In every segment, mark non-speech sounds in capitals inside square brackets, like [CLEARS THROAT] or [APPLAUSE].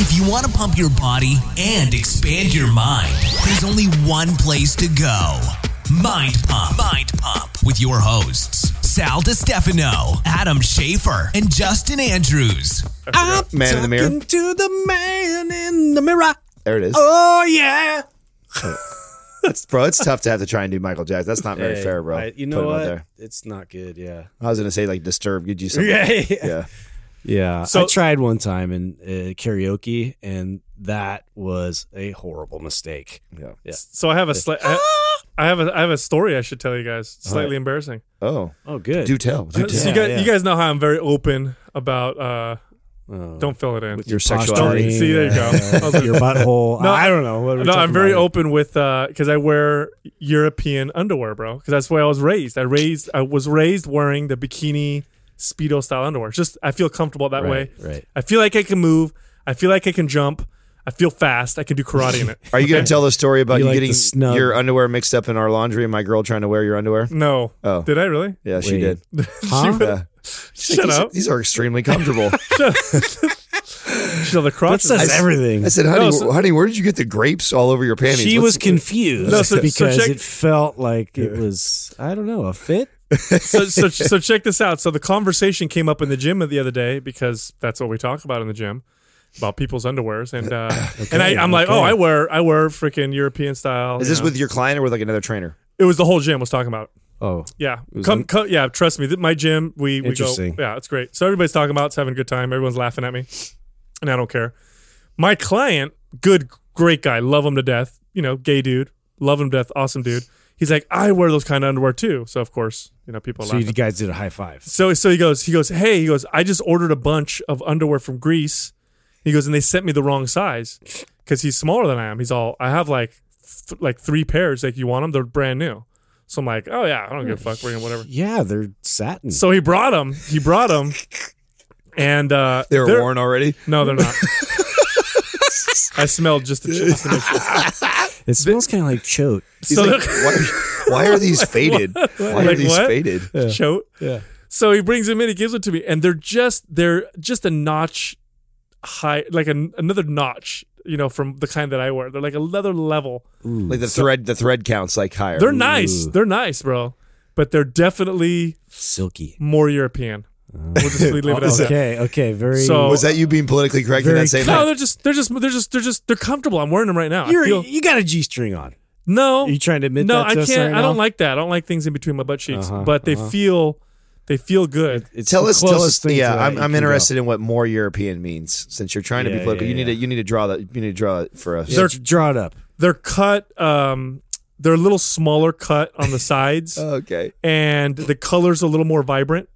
If you want to pump your body and expand your mind, there's only one place to go. Mind Pump. Mind Pump with your hosts, Sal DiStefano, Adam Schafer, and Justin Andrews. I'm Man in the mirror. talking to the man in the mirror. There it is. Oh yeah. It's- bro, it's tough to have to try and do Michael Jackson. That's not very Hey, fair, bro. I- you Put know him up what? there. It's not good. Yeah. I was gonna say like Disturbed. Gives you [LAUGHS] something. Yeah. yeah. Yeah. So- I tried one time in uh, karaoke, and that was a horrible mistake. Yeah. Yeah. So I have a slight. I, I have a I have a story I should tell you guys. Slightly Alright. embarrassing. Oh, Oh, good. do tell. Do So you guys, yeah. you guys know how I'm very open about. uh Oh. Don't fill it in. With Your posturing, sexuality. See, there you go. [LAUGHS] I like- your butthole. [LAUGHS] No, I don't know. What No, I'm very about? open with because I wear European underwear, bro. Because that's where I was raised. I raised I was raised wearing the bikini speedo style underwear. It's Just I feel comfortable that way. Right. Right. I feel like I can move. I feel like I can jump. I feel fast. I can do karate in it. Are you gonna tell the story about You you, like getting snub. your underwear mixed up in our laundry and my girl trying to wear your underwear? No. Oh. Did I really? Yeah, she did. [LAUGHS] Huh? Yeah. [LAUGHS] Shut these, up. These are extremely comfortable. [LAUGHS] So the That crotch. says is- everything. I said, honey, No, so- honey, where did you get the grapes all over your panties? she Let's- was confused No, so- so because check- it felt like it was I don't know a fit. So, so, [LAUGHS] so check this out. So the conversation came up in the gym the other day because that's what we talk about in the gym about people's underwears, and uh, [CLEARS THROAT] and I, I'm like, oh, I wear I wear freaking European style. Is this know. with your client or with like another trainer? It was the whole gym was talking about. Oh, Yeah, come, come, yeah. Trust me, my gym. We we go. Interesting. Yeah, it's great. So everybody's talking about, it's having a good time. Everyone's laughing at me, and I don't care. My client, good, great guy, love him to death. You know, gay dude, love him to death, awesome dude. He's like, I wear those kind of underwear too. So of course, you know, people are so laughing. you guys did a high five. So so he goes, he goes, hey, he goes, I just ordered a bunch of underwear from Greece. He goes, and they sent me the wrong size because he's smaller than I am. He's all, I have like th- like three pairs. Like you want them? They're brand new. So I'm like, oh yeah, I don't give a fuck. Bring 'em, whatever. Yeah, they're satin. So he brought them. He brought them, and uh, They were they're- worn already. No, they're not. [LAUGHS] I smelled just the just to make sure. It smells kind of like chote. He's So like, [LAUGHS] why, why are these faded? Why are these what? faded? chote. Yeah. So he brings them in. He gives it to me, and they're just they're just a notch high, like an, another notch. You know, from the kind that I wear. They're like another level. Like the thread, the thread counts like higher. They're nice. They're nice, bro. But they're definitely Silky. more European. We'll just leave it at that. Okay, okay, very. So- Was that you being politically correct in Very that statement? No, they're just they're just they're just they're just they're comfortable. I'm wearing them right now. You're, feel, you got a G string on. no, Are you trying to admit no, that I us can't. right I don't now? like that. I don't like things in between my butt cheeks. Uh-huh, but they uh-huh. feel they feel good. It's Tell the us, tell us. thing to Yeah, I'm, I'm can go. interested in what more European means. Since you're trying to be political, yeah, you need yeah. to you need to draw that. You need to draw it for us. Yeah, draw it up. They're cut. Um, they're a little smaller cut on the [LAUGHS] sides, okay. and the color's a little more vibrant.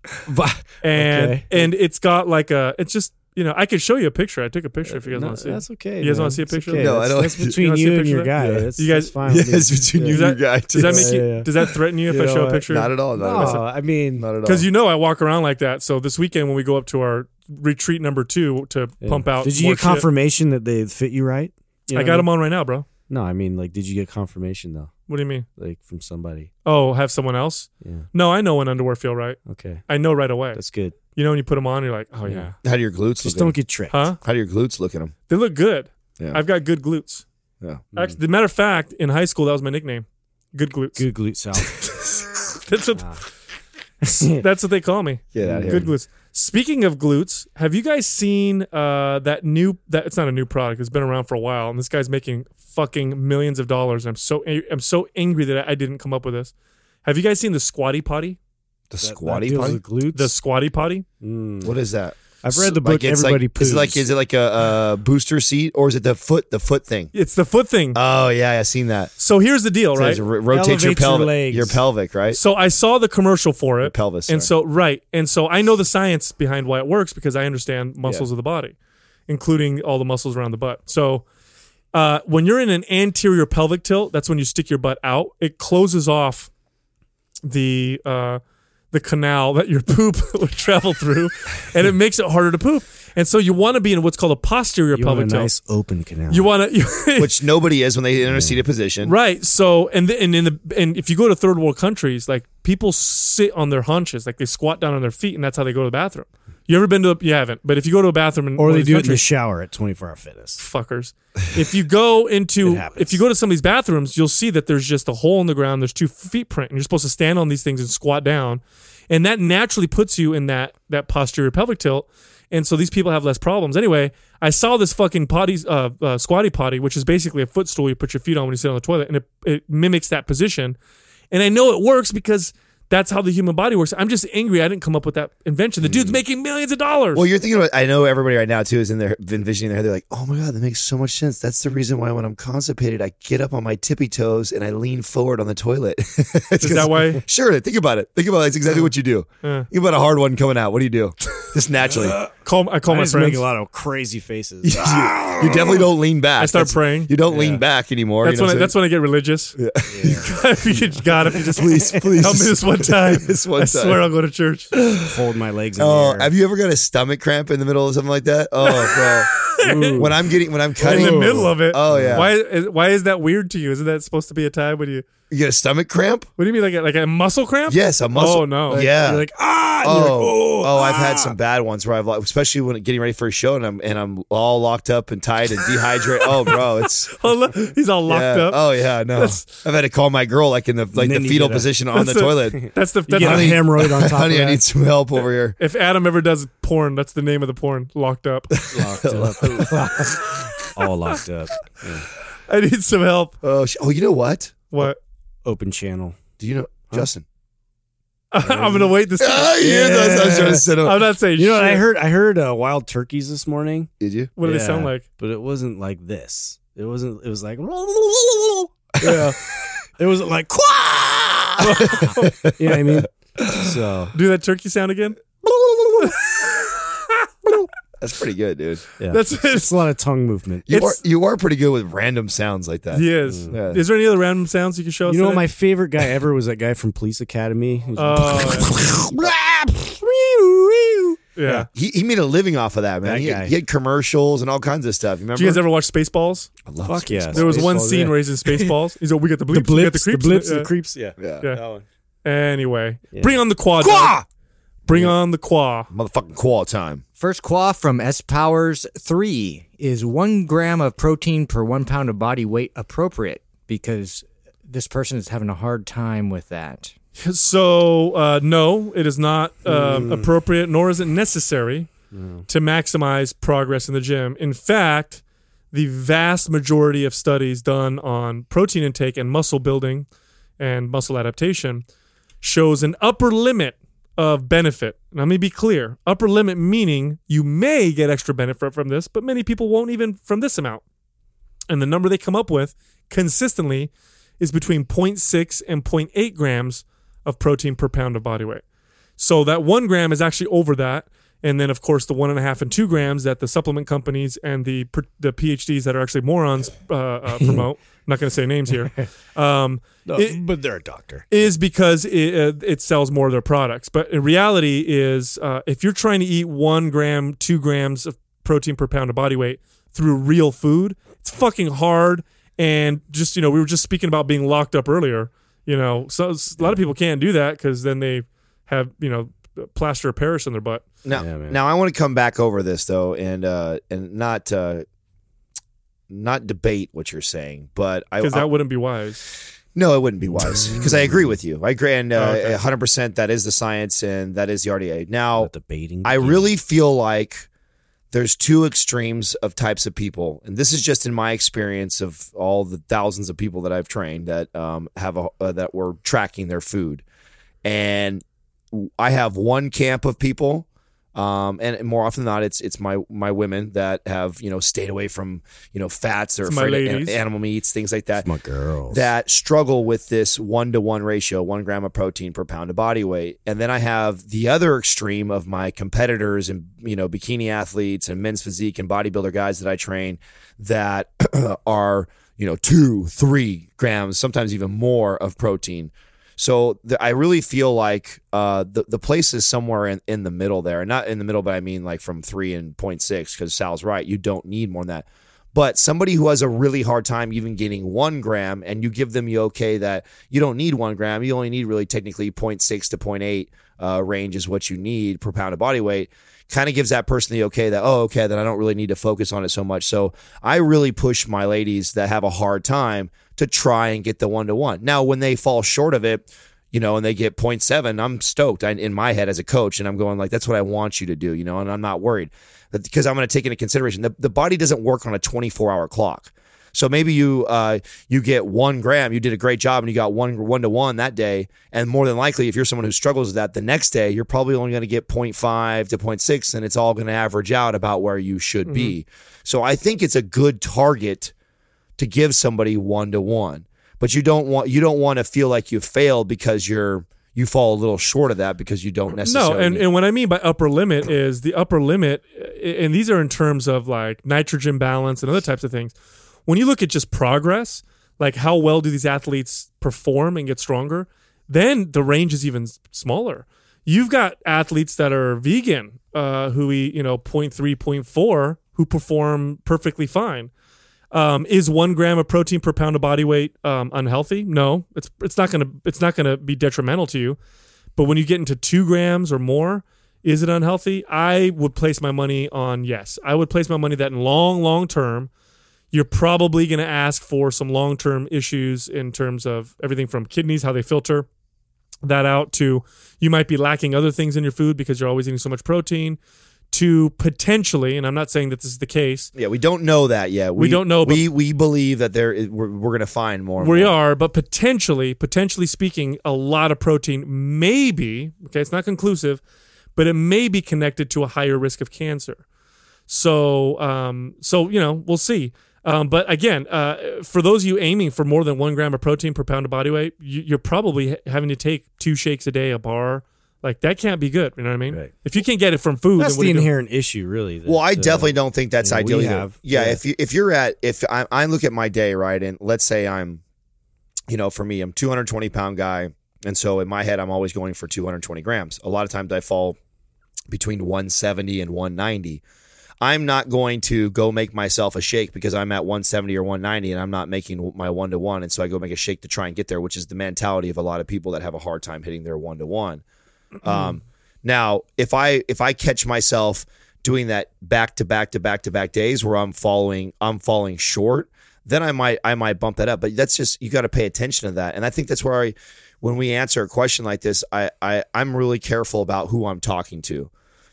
And Okay. and it's got like a. It's just you know I could show you a picture. I took a picture if you guys No, want to see. that's okay. You guys man. wanna see a picture? Okay. No, I don't- that's [LAUGHS] between wanna you, and your picture guy. of that? That's, You guys- that's fine. Yeah, me. Yes, between you and your guy. Does that Yeah, make you? yeah, yeah. Does that threaten you if You I know show a picture? Not at all. Not at all. No, I mean, Not at all. Because you know I walk around like that. So this weekend when we go up to our retreat number two to yeah. pump out, Did you more get shit, confirmation that they fit you right? You I got them on right now, bro. No, I mean, like, did you get confirmation though, What do you mean? like from somebody? Oh, have someone else? Yeah. No, I know when underwear feel right. Okay, I know right away. that's good. You know when you put them on, you're like, oh yeah, How do your glutes Just look? don't at 'em? get tricked. huh? How do your glutes look at them? They look good. Yeah. I've got good glutes. Yeah. Actually, the matter of fact, in high school that was my nickname. Good glutes. Good glute salve. [LAUGHS] That's what [LAUGHS] that's what they call me. Get out of here. Good glutes. Speaking of glutes, have you guys seen uh, that new? That it's not a new product. It's been around for a while, and this guy's making fucking millions of dollars. I'm so I'm so angry that I didn't come up with this. Have you guys seen the squatty potty? The That- that squatty deals potty. glutes. The squatty potty? Mm. What is that? I've read the book. Like, Everybody like, is it like is it like a, booster seat or is it the foot the foot thing? It's the foot thing. Oh yeah, I've seen that. so here's the deal, right? rotate your pelvic, your pelvic, right? So I saw the commercial for it. Your pelvis, And sorry. so right. And so I know the science behind why it works because I understand muscles of the body, including all the muscles around the butt. So uh, when you're in an anterior pelvic tilt, that's when you stick your butt out. It closes off the uh, the canal that your [LAUGHS] poop would travel through, and it makes it harder to poop. And so you want to be in what's called a posterior You want pelvic a tilt. nice open canal. You want to [LAUGHS] Which nobody is when they enter a seated position. Right. So and the, and in the and if you go to third world countries, like people sit on their haunches, like they squat down on their feet, and that's how they go to the bathroom. You ever been to? A, you haven't, but if you go to a bathroom in Or they do these it in the shower at 24 Hour Fitness. fuckers. If you go into if you go to some of these bathrooms, you'll see that there's just a hole in the ground. There's two feet print, and you're supposed to stand on these things and squat down, and that naturally puts you in that that posterior pelvic tilt. And so these people have less problems. Anyway, I saw this fucking potty, uh, uh, squatty potty, which is basically a footstool you put your feet on when you sit on the toilet, and it, it mimics that position. And I know it works because that's how the human body works. I'm just angry I didn't come up with that invention. The dude's making millions of dollars. Well, you're thinking about. I know everybody right now too is in there envisioning their head. They're like, "Oh my god, that makes so much sense." That's the reason why when I'm constipated, I get up on my tippy toes and I lean forward on the toilet. [LAUGHS] is that why? Sure. Think about it. Think about it. That's exactly what you do. Uh. Think about a hard one coming out. What do you do? [LAUGHS] Just naturally. Call, I call I my just make a lot of crazy faces. [LAUGHS] you, you [LAUGHS] definitely don't lean back. I start That's- praying. You don't lean back anymore. That's you know when I, what that's when I get religious. if [LAUGHS] you could, God, if you just Please, please. help me this one time, This one I time. swear I'll go to church. Hold my legs in Oh, the air. have you ever got a stomach cramp in the middle of something like that? Oh, bro. when I'm getting when I'm cutting In cutting the middle of it. Oh, yeah. Why? Is, why is that weird to you? Isn't that supposed to be a time when you? You get a stomach cramp? What do you mean, like a, like a muscle cramp? Yes, a muscle. Oh no. Yeah. You're like, ah! and Oh, you're like, oh, oh, I've had ah." some bad ones where I've, like, especially when getting ready for a show and I'm and I'm all locked up and tight and dehydrated. oh, bro, it's [LAUGHS] Oh, look, he's all locked yeah. up. Oh yeah, no, That's- I've had to call my girl like in the like then the you fetal get a- position on the That's toilet. [LAUGHS] That's the You that's get a the, hemorrhoid on [LAUGHS] top Honey, of I that. need some help over here. if Adam ever does porn, that's the name of the porn. Locked up. locked up. All locked up. Yeah. I need some help. Oh, sh- oh, you know what? What? Open channel. Do you know Justin? [LAUGHS] I'm gonna wait to see. Oh, yeah, that's what I was trying to set up. I'm not saying. You know what I heard? I heard uh, wild turkeys this morning. Did you? What do they sound like? But it wasn't like this. It wasn't. It was like. [LAUGHS] Yeah. It wasn't like. Quah! [LAUGHS] you know what I mean? So Do that turkey sound again? That's pretty good, dude. yeah, That's it's a lot of tongue movement. You are you are pretty good with random sounds like that. He is. Mm. Yeah. Is there any other random sounds you can show us? You know what today? my favorite guy ever was? That guy from Police Academy. Oh, [LAUGHS] yeah. He, he made a living off of that, man. That he, guy. he had commercials and all kinds of stuff. You remember? Did you guys ever watch Spaceballs? I love Fuck Spaceballs. yes. There was one scene yeah. where he's in Spaceballs. He's like, we got the bleeps, the we got blips, the the, blips, Yeah. the creeps. Yeah, Yeah. Yeah. That one. Anyway, Yeah. bring on the quad. Quah! dog. Bring on the quad. Motherfucking quad time. First quad from S Powers 3 is one gram of protein per one pound of body weight appropriate because this person is having a hard time with that. So, uh, no, it is not uh, Hmm. appropriate, nor is it necessary to maximize progress in the gym. In fact, the vast majority of studies done on protein intake and muscle building and muscle adaptation shows an upper limit of benefit. Now, let me be clear upper limit meaning you may get extra benefit from this, but many people won't even from this amount. And the number they come up with consistently is between 0.6 and 0.8 grams of protein per pound of body weight. So that one gram is actually over that. And then, of course, the one and a half and two grams that the supplement companies and the the PhDs that are actually morons uh, uh, [LAUGHS] promote. I'm not going to say names here. [LAUGHS] Um, No, It- but they're a doctor. is because it, uh, it sells more of their products. But in reality, is uh, if you're trying to eat one gram, two grams of protein per pound of body weight through real food, it's fucking hard. And just you know, we were just speaking about being locked up earlier. You know, so a lot of people can't do that because then they have you know plaster of Paris in their butt. Now, Yeah, now I want to come back over this though, and uh, and not uh, not debate what you're saying, but I, Because I that wouldn't be wise. no, it wouldn't be wise because I agree with you. I agree, and Oh, uh, okay. 100 percent that is the science and that is the RDA. Now, Not debating. I really feel like there's two extremes of types of people, and this is just in my experience of all the thousands of people that I've trained that um, have a uh, that were tracking their food, and I have one camp of people. Um, and more often than not, it's it's my my women that have you know stayed away from you know fats or my afraid of ladies. an- animal meats, things like that my girls. that struggle with this one to one ratio, one gram of protein per pound of body weight. And then I have the other extreme of my competitors and, you know, bikini athletes and men's physique and bodybuilder guys that I train that [CLEARS THROAT] are, you know, two, three grams, sometimes even more of protein. So the, I really feel like uh, the the place is somewhere in, in the middle there, not in the middle, but I mean like from three and 0.6, because Sal's right, you don't need more than that. But somebody who has a really hard time even getting one gram, and you give them the okay that you don't need one gram, you only need really technically 0.6 to 0.8 uh, range is what you need per pound of body weight. Kind of gives that person the okay that oh okay then I don't really need to focus on it so much. So I really push my ladies that have a hard time to try and get the one to one. Now when they fall short of it, you know, and they get 0.7, I'm stoked I, in my head as a coach, and I'm going like that's what I want you to do, you know, and I'm not worried because I'm going to take into consideration the the body doesn't work on a 24 hour clock. So maybe you uh, you get one gram, you did a great job, and you got one one to one that day. And more than likely, if you're someone who struggles with that, the next day you're probably only going to get 0.5 to 0.6, and it's all going to average out about where you should mm-hmm. be. So I think it's a good target to give somebody one to one, but you don't want you don't want to feel like you failed because you're you fall a little short of that because you don't necessarily. No, and, and what I mean by upper limit [CLEARS THROAT] is the upper limit, and these are in terms of like nitrogen balance and other types of things when you look at just progress, like how well do these athletes perform and get stronger, then the range is even smaller. You've got athletes that are vegan uh, who eat, you know, 0.3, 0.4, who perform perfectly fine. Um, is one gram of protein per pound of body weight um, unhealthy? No, it's it's not gonna it's not gonna be detrimental to you. But when you get into two grams or more, is it unhealthy? I would place my money on yes. I would place my money that in long long term, you're probably going to ask for some long term issues in terms of everything from kidneys, how they filter that out, to you might be lacking other things in your food because you're always eating so much protein. To potentially, and I'm not saying that this is the case. Yeah, we don't know that yet. We, we don't know. we we believe that there is, we're, we're going to find more. We more. are, but potentially, potentially speaking, a lot of protein maybe okay. It's not conclusive, but it may be connected to a higher risk of cancer. So, um, so you know, we'll see. Um, but again, uh, for those of you aiming for more than one gram of protein per pound of body weight, you, are probably having to take two shakes a day, a bar. Like that can't be good. You know what I mean? Right. If you can't get it from food, that's the inherent issue, really. That, well, I uh, definitely don't think that's you know, ideal. Have, yeah, yeah, if you if you're at if I, I look at my day right, and let's say I'm, you know, for me, I'm 220 pound guy, and so in my head, I'm always going for 220 grams. A lot of times, I fall between 170 and 190 I'm not going to go make myself a shake because I'm at 170 or 190 and I'm not making my one to one. And so I go make a shake to try and get there, which is the mentality of a lot of people that have a hard time hitting their one to one. Mm-hmm. Um, now, if I if I catch myself doing that back to back to back to back days where I'm following I'm falling short, then I might I might bump that up. But that's just you got to pay attention to that. And I think that's where I when we answer a question like this, I, I I'm really careful about who I'm talking to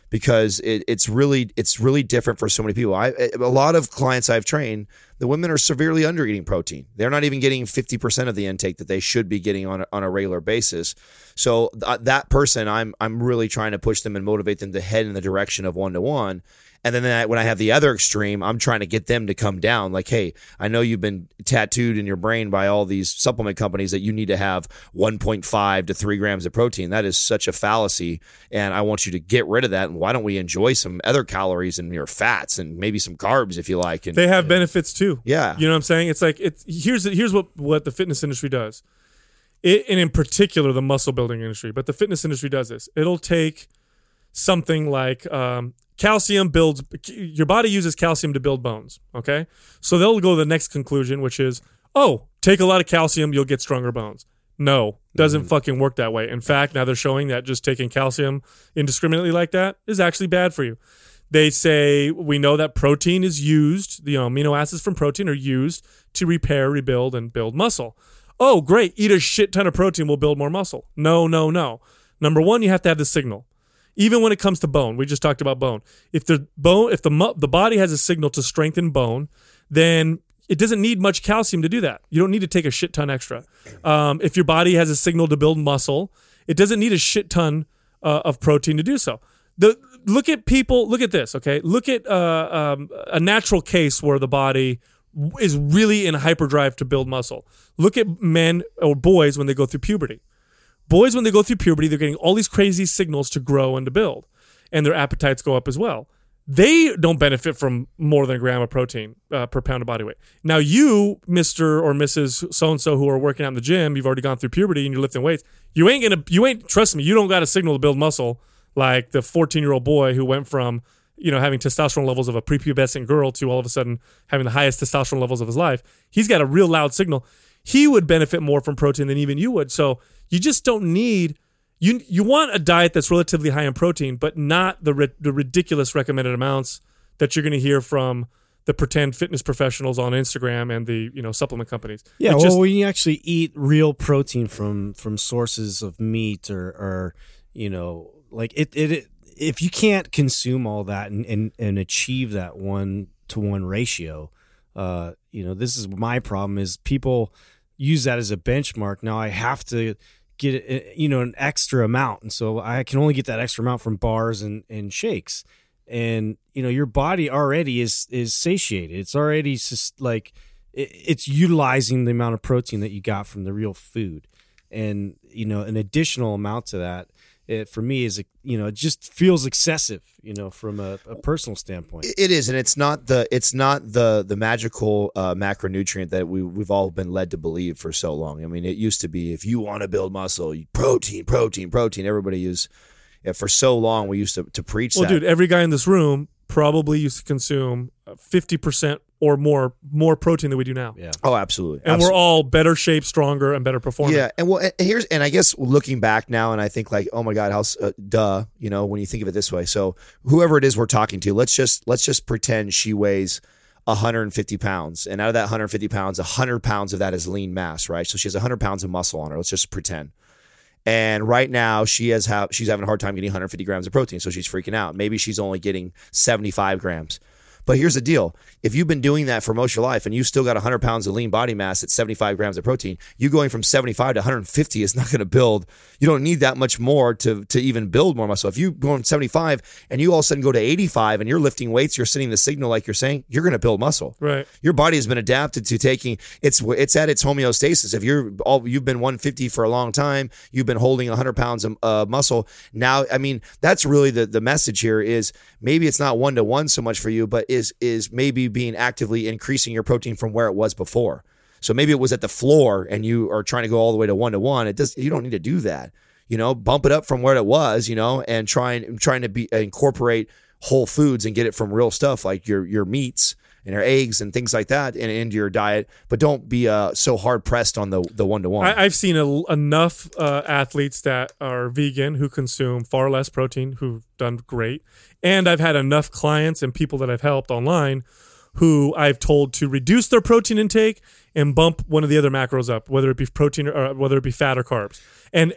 because it, it's really it's really different for so many people. I a lot of clients I've trained, the women are severely under eating protein. They're not even getting fifty percent of the intake that they should be getting on a, on a regular basis. So th- that person, I'm I'm really trying to push them and motivate them to head in the direction of one to one. And then when I have the other extreme, I'm trying to get them to come down. Like, hey, I know you've been tattooed in your brain by all these supplement companies that you need to have 1.5 to 3 grams of protein. That is such a fallacy. And I want you to get rid of that. And why don't we enjoy some other calories and your fats and maybe some carbs if you like? And they have benefits too. Yeah. You know what I'm saying? It's like, it's here's, here's what, what the fitness industry does. It, and in particular, the muscle building industry, but the fitness industry does this. It'll take something like um, calcium builds your body uses calcium to build bones okay? So they'll go to the next conclusion which is oh take a lot of calcium you'll get stronger bones. No doesn't mm. fucking work that way. In fact now they're showing that just taking calcium indiscriminately like that is actually bad for you. They say we know that protein is used the you know, amino acids from protein are used to repair rebuild and build muscle. Oh great eat a shit ton of protein will build more muscle. No no no. Number one you have to have the signal even when it comes to bone, we just talked about bone. If the bone, if the the body has a signal to strengthen bone, then it doesn't need much calcium to do that. You don't need to take a shit ton extra. Um, if your body has a signal to build muscle, it doesn't need a shit ton uh, of protein to do so. The look at people. Look at this. Okay, look at uh, um, a natural case where the body is really in hyperdrive to build muscle. Look at men or boys when they go through puberty. Boys, when they go through puberty, they're getting all these crazy signals to grow and to build, and their appetites go up as well. They don't benefit from more than a gram of protein uh, per pound of body weight. Now, you, Mister or Mrs. So and So, who are working out in the gym, you've already gone through puberty and you're lifting weights. You ain't gonna, you ain't. Trust me, you don't got a signal to build muscle like the 14 year old boy who went from you know having testosterone levels of a prepubescent girl to all of a sudden having the highest testosterone levels of his life. He's got a real loud signal. He would benefit more from protein than even you would. So you just don't need you you want a diet that's relatively high in protein, but not the ri- the ridiculous recommended amounts that you're going to hear from the pretend fitness professionals on Instagram and the you know supplement companies. Yeah, It well, when you actually eat real protein from from sources of meat or or you know, like it it, it if you can't consume all that and and, and achieve that one to one ratio, uh, you know, this is my problem is people use that as a benchmark. Now I have to get uh, you know an extra amount, and so I can only get that extra amount from bars and and shakes. And you know your body already is is satiated. It's already just like it's utilizing the amount of protein that you got from the real food, and you know an additional amount to that. It, for me is you know it just feels excessive you know from a, a personal standpoint It is, and it's not the it's not the the magical uh, macronutrient that we we've all been led to believe for so long. I mean, it used to be if you want to build muscle, protein, protein, protein. Everybody used yeah, for so long. We used to to preach well, that. dude, every guy in this room probably used to consume fifty percent or more more protein than we do now. yeah oh, absolutely, And Absolutely. we're all better shape, stronger, and better performing. Yeah, and well, and here's and I guess looking back now, and I think like, oh my god, how uh, duh, you know, when you think of it this way. So whoever it is we're talking to, let's just let's just pretend she weighs 150 pounds, and out of that 150 pounds, 100 pounds of that is lean mass, right? So she has 100 pounds of muscle on her. Let's just pretend. And right now she has ha- she's having a hard time getting 150 grams of protein, so she's freaking out. Maybe she's only getting 75 grams. But here's the deal: if you've been doing that for most of your life, and you still got 100 pounds of lean body mass at 75 grams of protein, you going from 75 to 150 is not going to build. You don't need that much more to to even build more muscle. If you go from 75 and you all of a sudden go to 85 and you're lifting weights, you're sending the signal like you're saying, you're going to build muscle Right. your body has been adapted to taking it's it's at its homeostasis. If you're all you've been 150 for a long time, you've been holding 100 pounds of uh, muscle. Now, I mean, that's really the the message here is maybe it's not one to one so much for you, but is is maybe being actively increasing your protein from where it was before. So maybe it was at the floor and you are trying to go all the way to one to one. It does you don't need to do that. You know, bump it up from where it was, you know, and trying trying to be incorporate whole foods and get it from real stuff like your your meats and your eggs and things like that and into your diet. But don't be uh, so hard pressed on the the one to one. I've seen a, enough uh, athletes that are vegan who consume far less protein who've done great, and I've had enough clients and people that I've helped online who I've told to reduce their protein intake and bump one of the other macros up, whether it be protein or uh, whether it be fat or carbs. And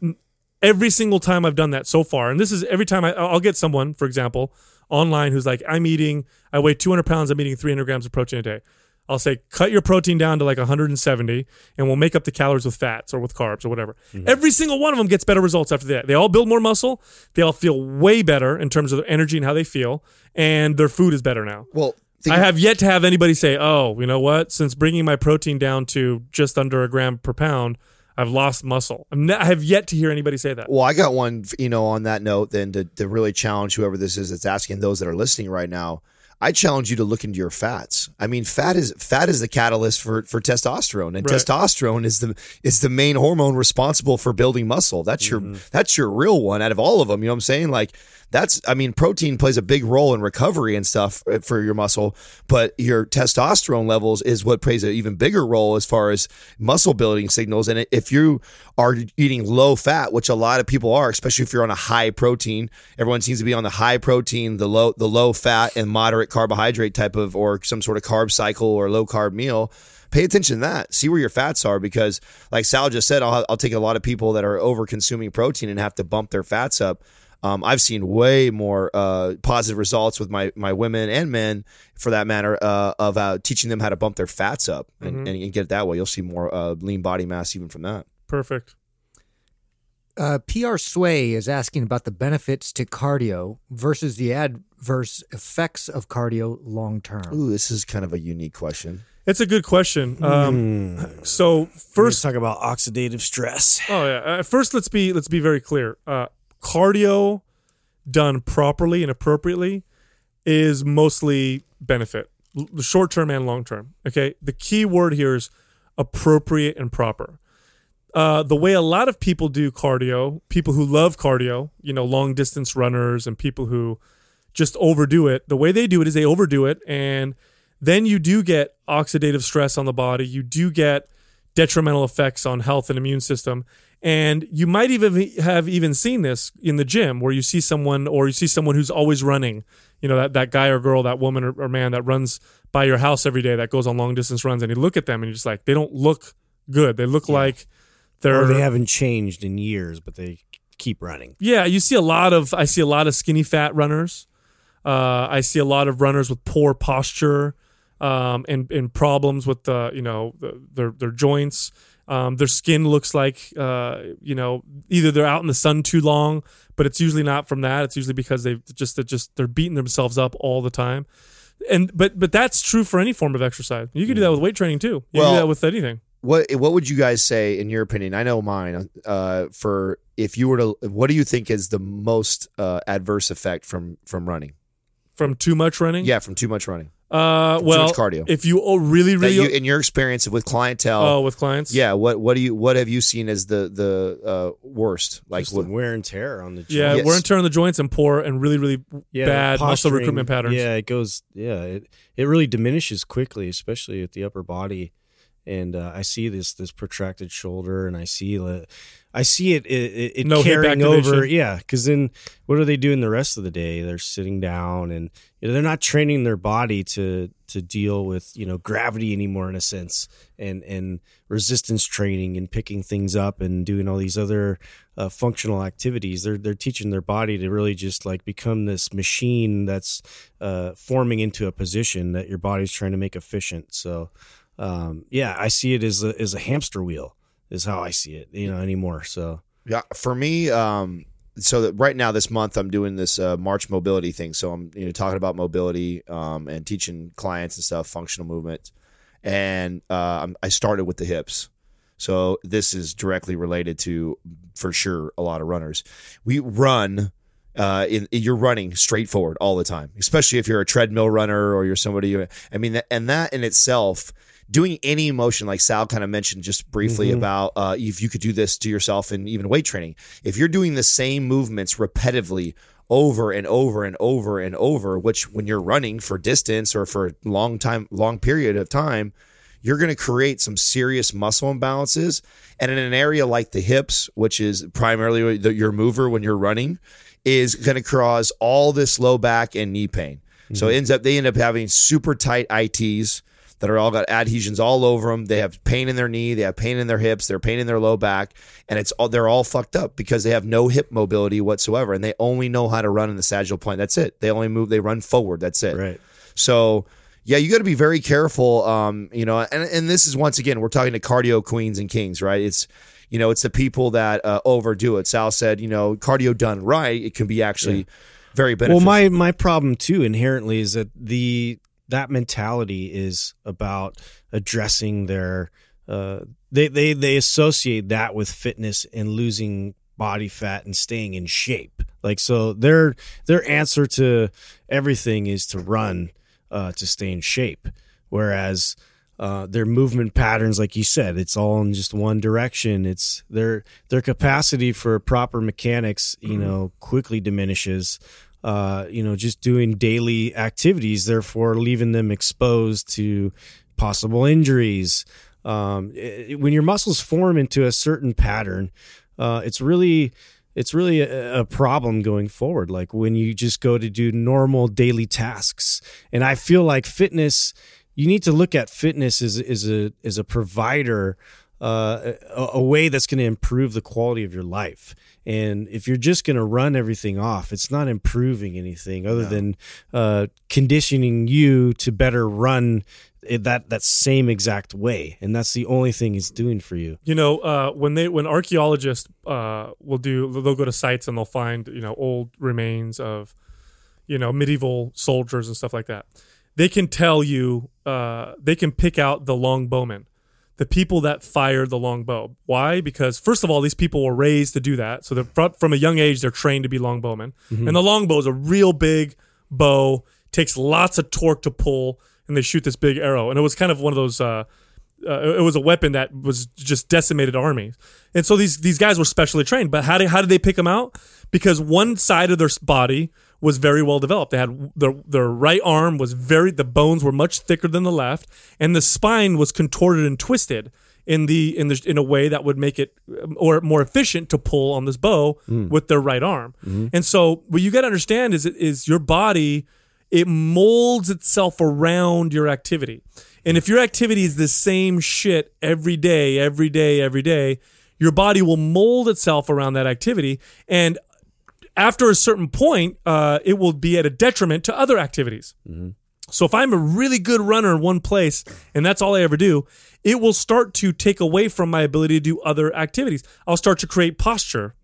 [CLEARS THROAT] every single time I've done that so far, and this is every time I, I'll get someone, for example, online who's like, I'm eating, I weigh 200 pounds, I'm eating 300 grams of protein a day. I'll say, cut your protein down to like 170, and we'll make up the calories with fats or with carbs or whatever. Mm-hmm. Every single one of them gets better results after that. They all build more muscle. They all feel way better in terms of their energy and how they feel, and their food is better now. well, I have yet to have anybody say, "Oh, you know what? Since bringing my protein down to just under a gram per pound, I've lost muscle." I'm ne- I have yet to hear anybody say that. Well, I got one, you know, on that note, then to, to really challenge whoever this is that's asking those that are listening right now. I challenge you to look into your fats. I mean, fat is fat is the catalyst for for testosterone, and Right. testosterone is the is the main hormone responsible for building muscle. That's your that's your real one out of all of them. You know what I'm saying? Like that's I mean, protein plays a big role in recovery and stuff uh, for your muscle, but your testosterone levels is what plays an even bigger role as far as muscle building signals. And if you are eating low fat, which a lot of people are, especially if you're on a high protein, everyone seems to be on the high protein, the low the low fat and moderate carbohydrate type of or some sort of carb cycle or low carb meal. Pay attention to that. See where your fats are because, like Sal just said, I'll, I'll take a lot of people that are over consuming protein and have to bump their fats up. Um, I've seen way more uh, positive results with my my women and men, for that matter, uh, of uh, teaching them how to bump their fats up and, and, and get it that way. You'll see more uh, lean body mass even from that. Perfect. Uh, PR Sway is asking about the benefits to cardio versus the adverse effects of cardio long term. Ooh, this is kind of a unique question. It's a good question. Um, so First, first, talk about oxidative stress. oh yeah. Uh, first, let's be let's be very clear. Uh, cardio done properly and appropriately is mostly benefit, l- the short term and long term. Okay. The key word here is appropriate and proper. Uh, the way a lot of people do cardio, people who love cardio, you know, long distance runners and people who just overdo it, the way they do it is they overdo it and then you do get oxidative stress on the body. You do get detrimental effects on health and immune system. And you might even have even seen this in the gym where you see someone or you see someone who's always running, you know, that, that guy or girl, that woman or, or man that runs by your house every day that goes on long distance runs and you look at them and you're just like, they don't look good. They look like they're or they haven't changed in years, but they keep running. yeah, you see a lot of I see a lot of skinny fat runners. Uh, I see a lot of runners with poor posture um, and and problems with the you know the, their their joints. Um, their skin looks like uh, you know either they're out in the sun too long, but it's usually not from that. It's usually because they just they're just they're beating themselves up all the time. And but but that's true for any form of exercise. You can do that with weight training too. You can Well- do that with anything. What what would you guys say in your opinion? I know mine. Uh, for if you were to, what do you think is the most uh, adverse effect from from running? From too much running. Yeah, from too much running. Uh, From too well, much cardio. if you oh, really really you, in your experience with clientele, oh with clients. yeah. What what do you what have you seen as the the uh, worst? Like Just what? the wear and tear on the Yeah, Yes. wear and tear on the joints and poor and really, really yeah, bad muscle recruitment patterns. Yeah, it goes. Yeah, it it really diminishes quickly, especially at the upper body. And uh, I see this this protracted shoulder, and I see the, I see it it, it, No carrying over. Yeah, because then what are they doing the rest of the day? They're sitting down, and you know, they're not training their body to to deal with you know gravity anymore in a sense, and and resistance training and picking things up and doing all these other uh, functional activities. They're they're teaching their body to really just like become this machine that's uh, forming into a position that your body's trying to make efficient. So, um, yeah, I see it as a as a hamster wheel is how I see it. You know anymore. So Yeah, for me, um, so that right now this month I'm doing this uh, March mobility thing. So I'm you know talking about mobility um, and teaching clients and stuff functional movement, and uh, I started with the hips. So this is directly related to, for sure, a lot of runners. We run. Uh, in, you're running straight forward all the time, especially if you're a treadmill runner or you're somebody. I mean, and that in itself, doing any motion, like Sal kind of mentioned just briefly about uh, if you could do this to yourself and even weight training. If you're doing the same movements repetitively over and over and over and over, which when you're running for distance or for a long time, long period of time, you're going to create some serious muscle imbalances. And in an area like the hips, which is primarily the, your mover when you're running, is going to cause all this low back and knee pain. So it ends up they end up having super tight ITs that are all got adhesions all over them. They have pain in their knee, they have pain in their hips, they're pain in their low back, and it's all they're all fucked up because they have no hip mobility whatsoever, and they only know how to run in the sagittal plane. That's it. They only move, they run forward. That's it. right. So yeah, you got to be very careful. Um, you know, and and this is once again we're talking to cardio queens and kings, right? It's you know it's the people that uh, overdo it. Sal said, you know, cardio done right, it can be actually very beneficial. Well, my my problem too inherently is that the that mentality is about addressing their uh, they they they associate that with fitness and losing body fat and staying in shape. Like so, their their answer to everything is to run uh, to stay in shape, whereas. Uh, their movement patterns, like you said, it's all in just one direction. It's their their capacity for proper mechanics, you know, quickly diminishes uh, you know, just doing daily activities, therefore leaving them exposed to possible injuries. Um, it- when your muscles form into a certain pattern, uh, it's really it's really a, problem going forward. Like when you just go to do normal daily tasks, and I feel like fitness. You need to look at fitness as, as a as a provider uh, a, a way that's going to improve the quality of your life. And if you're just going to run everything off, it's not improving anything other than uh, conditioning you to better run it, that that same exact way. And that's the only thing it's doing for you. You know, uh, when they when archaeologists uh, will do, they'll go to sites and they'll find you know old remains of, you know, medieval soldiers and stuff like that. They can tell you, uh, they can pick out the long longbowmen, the people that fired the longbow. Why? Because first of all, these people were raised to do that, so they're from a young age they're trained to be longbowmen. And the longbow is a real big bow, takes lots of torque to pull, and they shoot this big arrow. And it was kind of one of those. Uh, uh, it was a weapon that was just decimated armies. And so these these guys were specially trained. But how did how did they pick them out? Because one side of their body was very well developed. They had their their right arm was very the bones were much thicker than the left, and the spine was contorted and twisted in the in the in a way that would make it um, or more efficient to pull on this bow with their right arm. And so what you got to understand is is your body it molds itself around your activity. And if your activity is the same shit every day, every day, every day, your body will mold itself around that activity and after a certain point, uh, it will be at a detriment to other activities. So if I'm a really good runner in one place and that's all I ever do, it will start to take away from my ability to do other activities. I'll start to create posture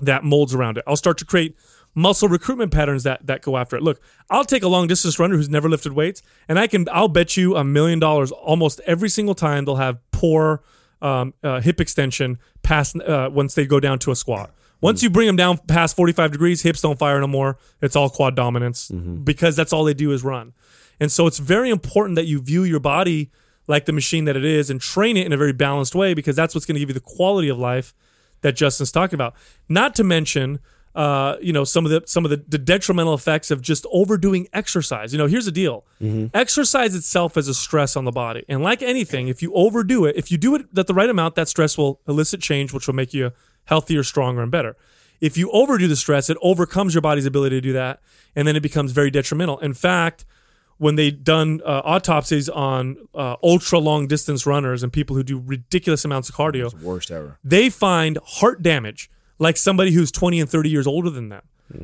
that molds around it. I'll start to create muscle recruitment patterns that that go after it. Look, I'll take a long distance runner who's never lifted weights, and I can I'll bet you a million dollars almost every single time they'll have poor um, uh, hip extension past uh, once they go down to a squat. Once you bring them down past 45 degrees, hips don't fire no more. It's all quad dominance because that's all they do is run. And so it's very important that you view your body like the machine that it is and train it in a very balanced way because that's what's going to give you the quality of life that Justin's talking about. Not to mention, uh, you know, some of the some of the, the detrimental effects of just overdoing exercise. You know, here's the deal: exercise itself is a stress on the body, and like anything, if you overdo it, if you do it at the right amount, that stress will elicit change, which will make you healthier, stronger, and better. If you overdo the stress, it overcomes your body's ability to do that, and then it becomes very detrimental. In fact, when they done uh, autopsies on uh, ultra long distance runners and people who do ridiculous amounts of cardio, Worst ever. they find heart damage like somebody who's 20 and 30 years older than them.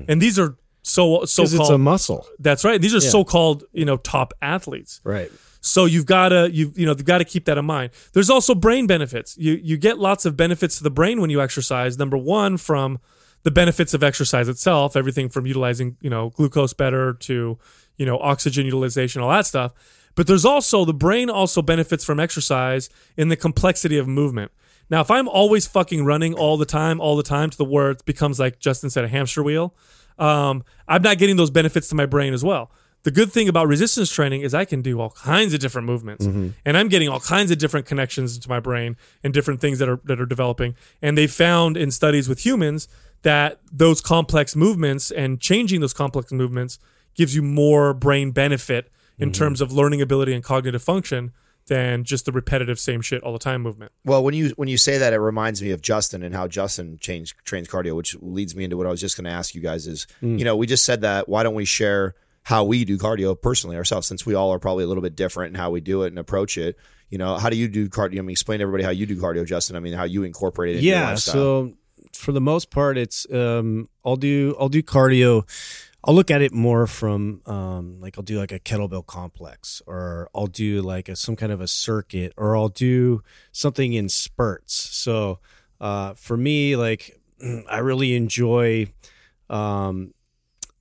And these are so so because it's a called muscle, that's right. These are so-called, you know, top athletes. right? So you've got to you you know you've got to keep that in mind. There's also brain benefits. You you get lots of benefits to the brain when you exercise. Number one, from the benefits of exercise itself, everything from utilizing you know glucose better to you know oxygen utilization, all that stuff. But there's also the brain also benefits from exercise in the complexity of movement. Now, if I'm always fucking running all the time, all the time to the where it becomes like Justin said, a hamster wheel, um, I'm not getting those benefits to my brain as well. The good thing about resistance training is I can do all kinds of different movements, mm-hmm. and I'm getting all kinds of different connections into my brain and different things that are that are developing. And they found in studies with humans that those complex movements and changing those complex movements gives you more brain benefit in mm-hmm. terms of learning ability and cognitive function than just the repetitive same shit all the time movement. Well, when you when you say that, it reminds me of Justin and how Justin changed trains cardio, which leads me into what I was just going to ask you guys is, mm. you know, we just said that. Why don't we share how we do cardio personally ourselves, since we all are probably a little bit different in how we do it and approach it. You know, how do you do cardio? I mean, explain to everybody how you do cardio, Justin. I mean, how you incorporate it. In yeah so for the most part it's um i'll do i'll do cardio i'll look at it more from um like i'll do like a kettlebell complex or i'll do like a, some kind of a circuit or i'll do something in spurts so uh for me like [CLEARS THROAT] i really enjoy um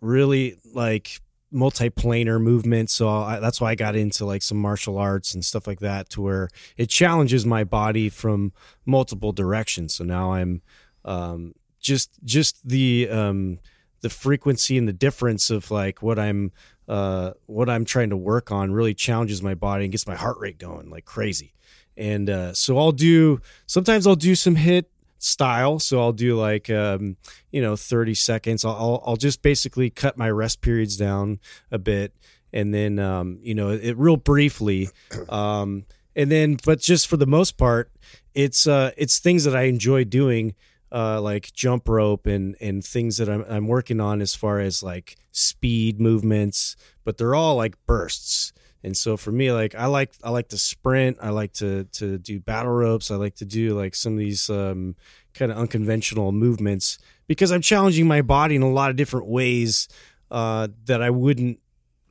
really like multiplanar movement. So I, that's why i got into like some martial arts and stuff like that to where it challenges my body from multiple directions. So now i'm um just just the um the frequency and the difference of like what i'm uh what i'm trying to work on really challenges my body and gets my heart rate going like crazy. And uh so i'll do sometimes i'll do some HIIT style. So i'll do like um you know 30 seconds. I'll i'll, I'll just basically cut my rest periods down a bit and then um you know it real briefly um and then but just for the most part it's uh it's things that i enjoy doing uh like jump rope and and things that i'm, I'm working on as far as like speed movements but they're all like bursts and so for me like i like i like to sprint i like to to do battle ropes i like to do like some of these um kind of unconventional movements because i'm challenging my body in a lot of different ways uh that i wouldn't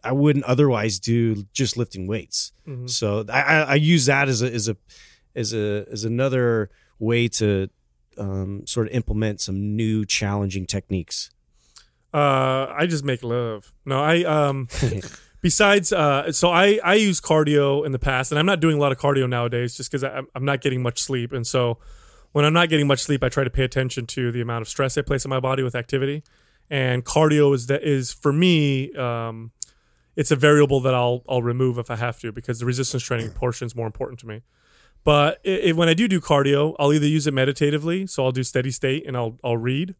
I wouldn't otherwise do just lifting weights. So I, I, I use that as a as a as a as another way to um, sort of implement some new challenging techniques. Uh, I just make love. No, I um. [LAUGHS] besides, uh, so I I use cardio in the past, and I'm not doing a lot of cardio nowadays, just because I'm I'm not getting much sleep, and so when I'm not getting much sleep, I try to pay attention to the amount of stress I place on my body with activity, and cardio is that is for me. Um, it's a variable that I'll I'll remove if I have to because the resistance training [CLEARS THROAT] portion is more important to me. But i i when I do do cardio, I'll either use it meditatively, so I'll do steady state and I'll I'll read,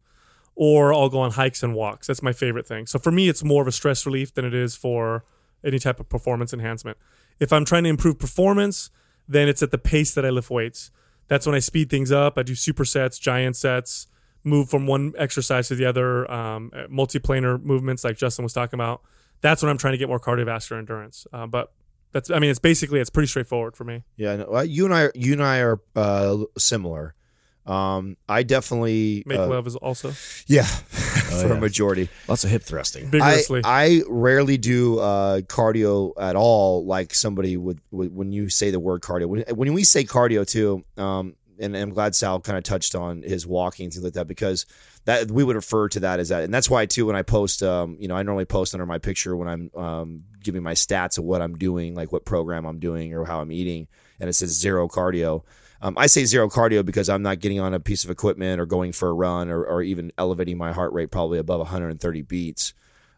or I'll go on hikes and walks. That's my favorite thing. So for me, it's more of a stress relief than it is for any type of performance enhancement. If I'm trying to improve performance, then it's at the pace that I lift weights. That's when I speed things up. I do supersets, giant sets, move from one exercise to the other, um, multiplanar movements like Justin was talking about. That's when I'm trying to get more cardiovascular endurance. Uh, but that's, I mean, it's basically it's pretty straightforward for me. Yeah, you and I, you and I are uh, similar. Um, I definitely Make uh, love is also yeah, [LAUGHS] for yeah. a majority. Lots of hip thrusting. I, vigorously. I rarely do uh, cardio at all. Like somebody would, would when you say the word cardio. When, when we say cardio too, um, and, I'm glad Sal kind of touched on his walking and things like that because that we would refer to that as that, and that's why too when I post, um, you know, I normally post under my picture when I'm um, giving my stats of what I'm doing, like what program I'm doing or how I'm eating, and it says zero cardio. Um, I say zero cardio because I'm not getting on a piece of equipment or going for a run or, or even elevating my heart rate probably above 130 beats.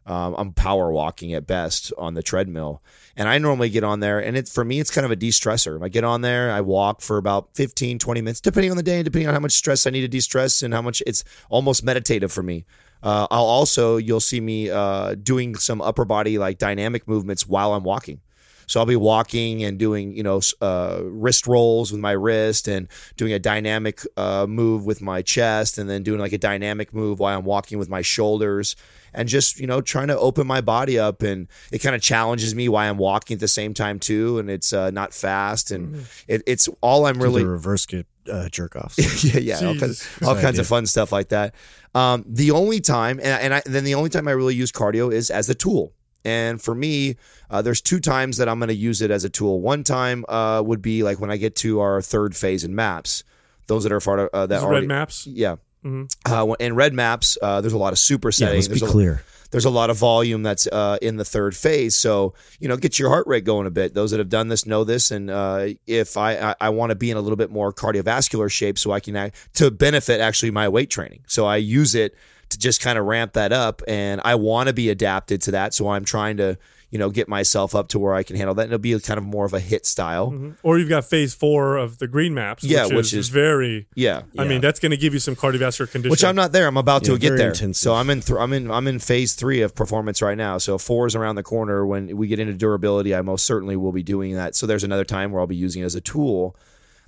Um, I'm power walking at best on the treadmill. And I normally get on there, and it for me, it's kind of a de stressor. I get on there, I walk for about 15, 20 minutes, depending on the day, depending on how much stress I need to de stress and how much it's almost meditative for me. Uh, I'll also, you'll see me uh, doing some upper body like dynamic movements while I'm walking. So I'll be walking and doing, you know, uh, wrist rolls with my wrist and doing a dynamic uh, move with my chest and then doing like a dynamic move while I'm walking with my shoulders and just, you know, trying to open my body up. And it kind of challenges me while I'm walking at the same time too. And it's uh, not fast. And it, it's all I'm Really reverse get uh, jerk offs. [LAUGHS] yeah, yeah, all kinds, all kinds of fun stuff like that. Um, the only time, and, and I, then the only time I really use cardio is as a tool. And for me, uh, there's two times that I'm going to use it as a tool. One time uh, would be like when I get to our third phase in maps. Those that are far, uh, that These already, red maps. yeah. Mhm. Uh, in red maps, uh, there's a lot of super Yeah, settings. let's be There's a- clear. there's a lot of volume that's uh, in the third phase. So, you know, get your heart rate going a bit. Those that have done this know this. And uh, if I, I, I want to be in a little bit more cardiovascular shape so I can act, to benefit actually my weight training. So I use it to just kind of ramp that up. And I want to be adapted to that. So I'm trying to, you know, get myself up to where I can handle that. And it'll be kind of more of a HIIT style. Mhm. Or you've got phase four of the green maps. Yeah, which, which is, is- very. Yeah. I Yeah. mean, that's going to give you some cardiovascular condition. Which I'm not there. I'm about to get there. intensive. So I'm in. Th- I'm in. I'm in phase three of performance right now. So four is around the corner. When we get into durability, I most certainly will be doing that. So there's another time where I'll be using it as a tool.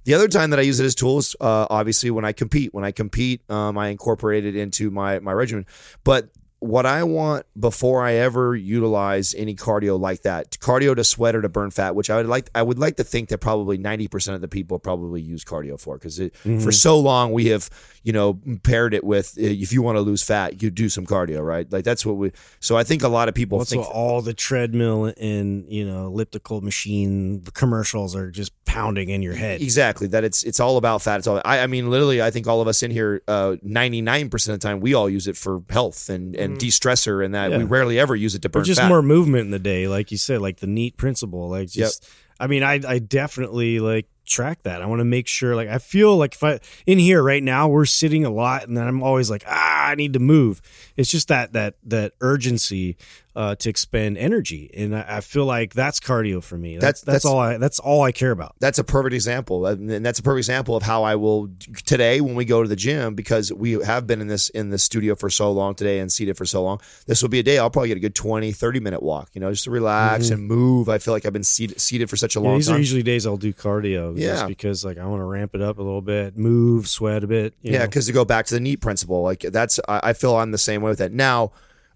The other time that I use it as tools, uh, obviously, when I compete. When I compete, um, I incorporate it into my my regimen. But what I want before I ever utilize any cardio like that, cardio to sweat or to burn fat, which I would like, I would like to think that probably ninety percent of the people probably use cardio for because for so long we have, you know, paired it with uh, if you want to lose fat, you do some cardio, right? Like that's what we. So I think a lot of people What's think all the treadmill and you know elliptical machine commercials are just pounding in your head. Exactly. That it's it's all about fat. It's all. I, I mean, literally, I think all of us in here, nine percent of the time, we all use it for health and and de stressor, and that we rarely ever use it to burn But just fat. more movement in the day, like you said, like the NEAT principle. Like just, I mean, I I definitely like track that. I want to make sure. Like I feel like if I in here right now, we're sitting a lot, and then I'm always like, ah, I need to move. It's just that that that urgency uh, to expend energy, and I, I feel like that's cardio for me. That's- That's that's, that's- all I that's all I care about. that's a perfect example, and that's a perfect example of how I will today when we go to the gym because we have been in this in the studio for so long today and seated for so long. This will be a day I'll probably get a good 20, 30 minute walk, you know, just to relax and move. I feel like I've been seated, seated for such a Mm-hmm. Yeah, long these are usually days I'll do cardio, Yeah. just because like I want to ramp it up a little bit, move, sweat a bit. you Yeah, because to go back to the NEAT principle, like that's I, I feel I'm the same way with that. Now,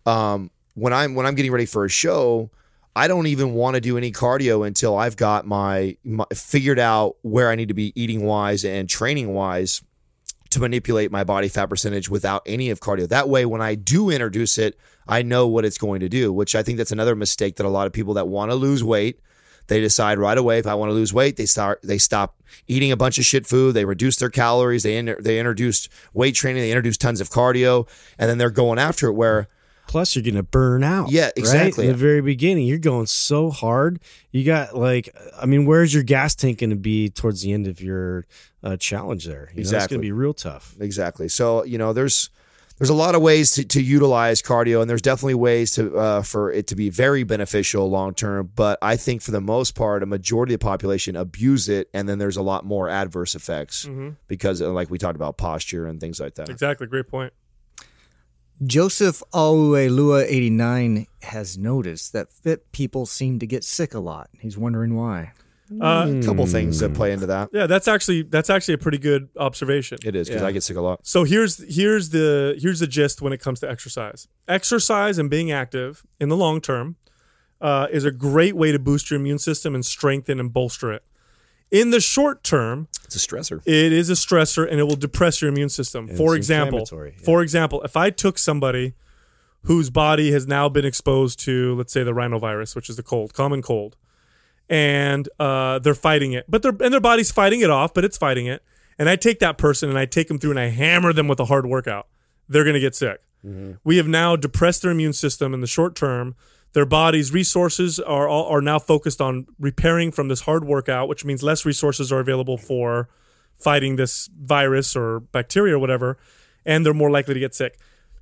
um, when I'm when I'm getting ready for a show, I don't even want to do any cardio until I've got my, my figured out where I need to be eating wise and training wise to manipulate my body fat percentage without any of cardio. That way, when I do introduce it, I know what it's going to do. Which I think that's another mistake that a lot of people that want to lose weight they decide right away if I want to lose weight, they start they stop eating a bunch of shit food, they reduce their calories, they in, they introduced weight training, they introduced tons of cardio, and then they're going after it where Plus, you're gonna burn out. Yeah, right? exactly. In the very beginning, you're going so hard. You got like, I mean, where's your gas tank gonna be towards the end of your uh, challenge? There, you know, it's gonna be real tough. exactly. So, you know, there's there's a lot of ways to, to utilize cardio and there's definitely ways to uh, for it to be very beneficial long term, but I think for the most part a majority of the population abuse it and then there's a lot more adverse effects Mhm. because uh, like we talked about posture and things like that. Exactly. Great point. Joseph Aluelua 89 has noticed that fit people seem to get sick a lot. He's wondering why. Uh, A couple things that play into that. yeah, that's actually that's actually a pretty good observation. It is because I get sick a lot. So here's here's the here's the gist when it comes to exercise. Exercise and being active in the long term uh, is a great way to boost your immune system and strengthen and bolster it. In the short term, It's a stressor. it is a stressor and it will depress your immune system. for example, yeah. for example, if I took somebody whose body has now been exposed to, let's say, the rhinovirus, which is the cold, common cold, and uh, they're fighting it, but their and their body's fighting it off, but it's fighting it, and I take that person and I take them through and I hammer them with a hard workout, they're going to get sick. We have now depressed their immune system in the short term. Their body's resources are all, are now focused on repairing from this hard workout, which means less resources are available for fighting this virus or bacteria or whatever, and they're more likely to get sick.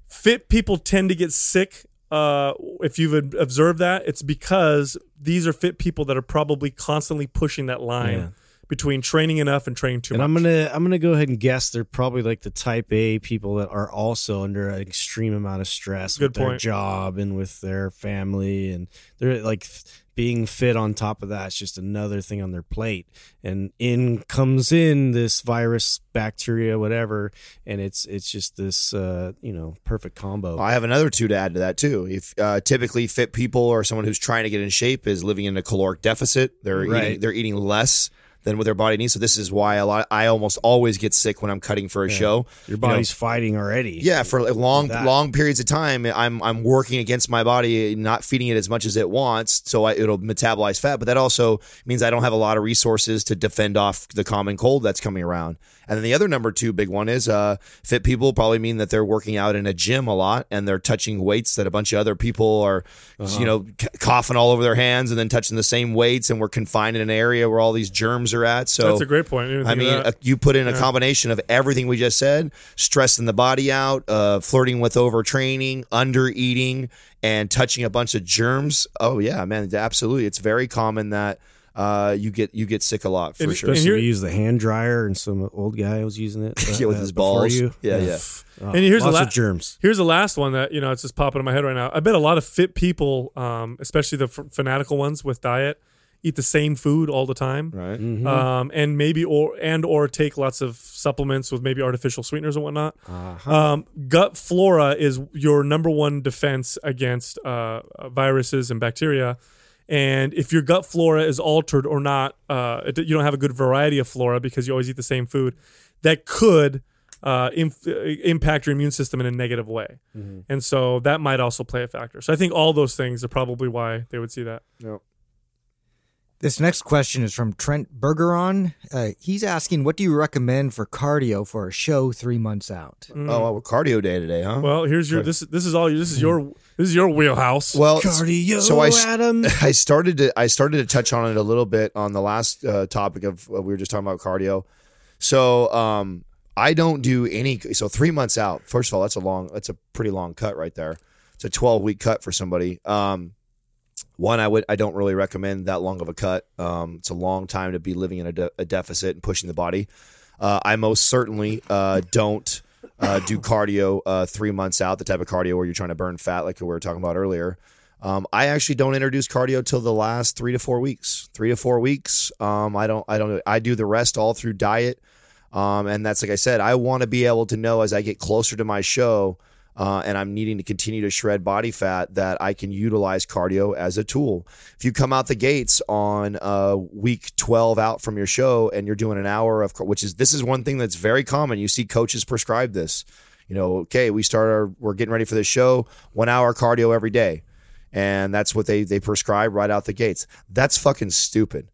Fit people tend to get sick. Uh, if you've observed that, it's because these are fit people that are probably constantly pushing that line Yeah. between training enough and training too and much. I'm gonna I'm gonna go ahead and guess they're probably like the type A people that are also under an extreme amount of stress Good with their point. job and with their family, and they're like being fit on top of that. It's just another thing on their plate, and in comes in this virus, bacteria, whatever, and it's it's just this uh, you know perfect combo. I have another two to add to that too. If uh, typically fit people or someone who's trying to get in shape is living in a caloric deficit, they're eating, they're eating less than what their body needs. So this is why a lot. I almost always get sick when I'm cutting for a show. Your You know, body's fighting already. Yeah, for like long that. long periods of time, I'm I'm working against my body, not feeding it as much as it wants, so I, it'll metabolize fat. But that also means I don't have a lot of resources to defend off the common cold that's coming around. And then the other number two big one is uh, fit people probably mean that they're working out in a gym a lot and they're touching weights that a bunch of other people are, you know, c- coughing all over their hands and then touching the same weights, and we're confined in an area where all these germs are at. So That's a great point. I I mean, that. uh, you put in a combination of everything we just said: stressing the body out, uh, flirting with overtraining, under eating, and touching a bunch of germs. Oh yeah, man, absolutely. It's very common that uh, you get you get sick a lot for And- sure. and Especially here- if you use the hand dryer, and some old guy was using it. [LAUGHS] Yeah, with uh, his before balls. You. Yeah, yeah. Oh, And here's the lots la- of germs. Here's the last one that you know it's just popping in my head right now. I bet a lot of fit people, um, especially the f- fanatical ones with diet, eat the same food all the time, Right. Mm-hmm. um, and maybe or and or take lots of supplements with maybe artificial sweeteners and whatnot. Uh-huh. Um, gut flora is your number one defense against uh, viruses and bacteria. And if your gut flora is altered or not, uh, it- you don't have a good variety of flora because you always eat the same food. That could uh, inf- impact your immune system in a negative way, and so that might also play a factor. So I think all those things are probably why they would see that. This next question is from Trent Bergeron. Uh, he's asking, "What do you recommend for cardio for a show three months out?" Mm. Oh, well, cardio day today, huh? Well, here's your this. This is all. This is your [LAUGHS] this is your wheelhouse. Well, Cardio, so I s- Adam. [LAUGHS] I started to I started to touch on it a little bit on the last uh, topic of uh, we were just talking about cardio. So um, I don't do any. So three months out. First of all, that's a long. That's a pretty long cut right there. It's a twelve week cut for somebody. Um, one, I would I don't really recommend that long of a cut. Um, it's a long time to be living in a, de- a deficit and pushing the body. Uh, I most certainly uh, don't uh, do cardio uh, three months out, the type of cardio where you're trying to burn fat, like we were talking about earlier. Um, I actually don't introduce cardio till the last three to four weeks. Three to four weeks. Um, I don't. I don't. I do the rest all through diet. Um, and that's like I said. I want to be able to know as I get closer to my show, uh, and I'm needing to continue to shred body fat that I can utilize cardio as a tool. If you come out the gates on uh, week 12 out from your show and you're doing an hour of, which is this is one thing that's very common. You see coaches prescribe this. You know, okay, we start our, we're getting ready for the show, one hour cardio every day and that's what they they prescribe right out the gates. That's fucking stupid.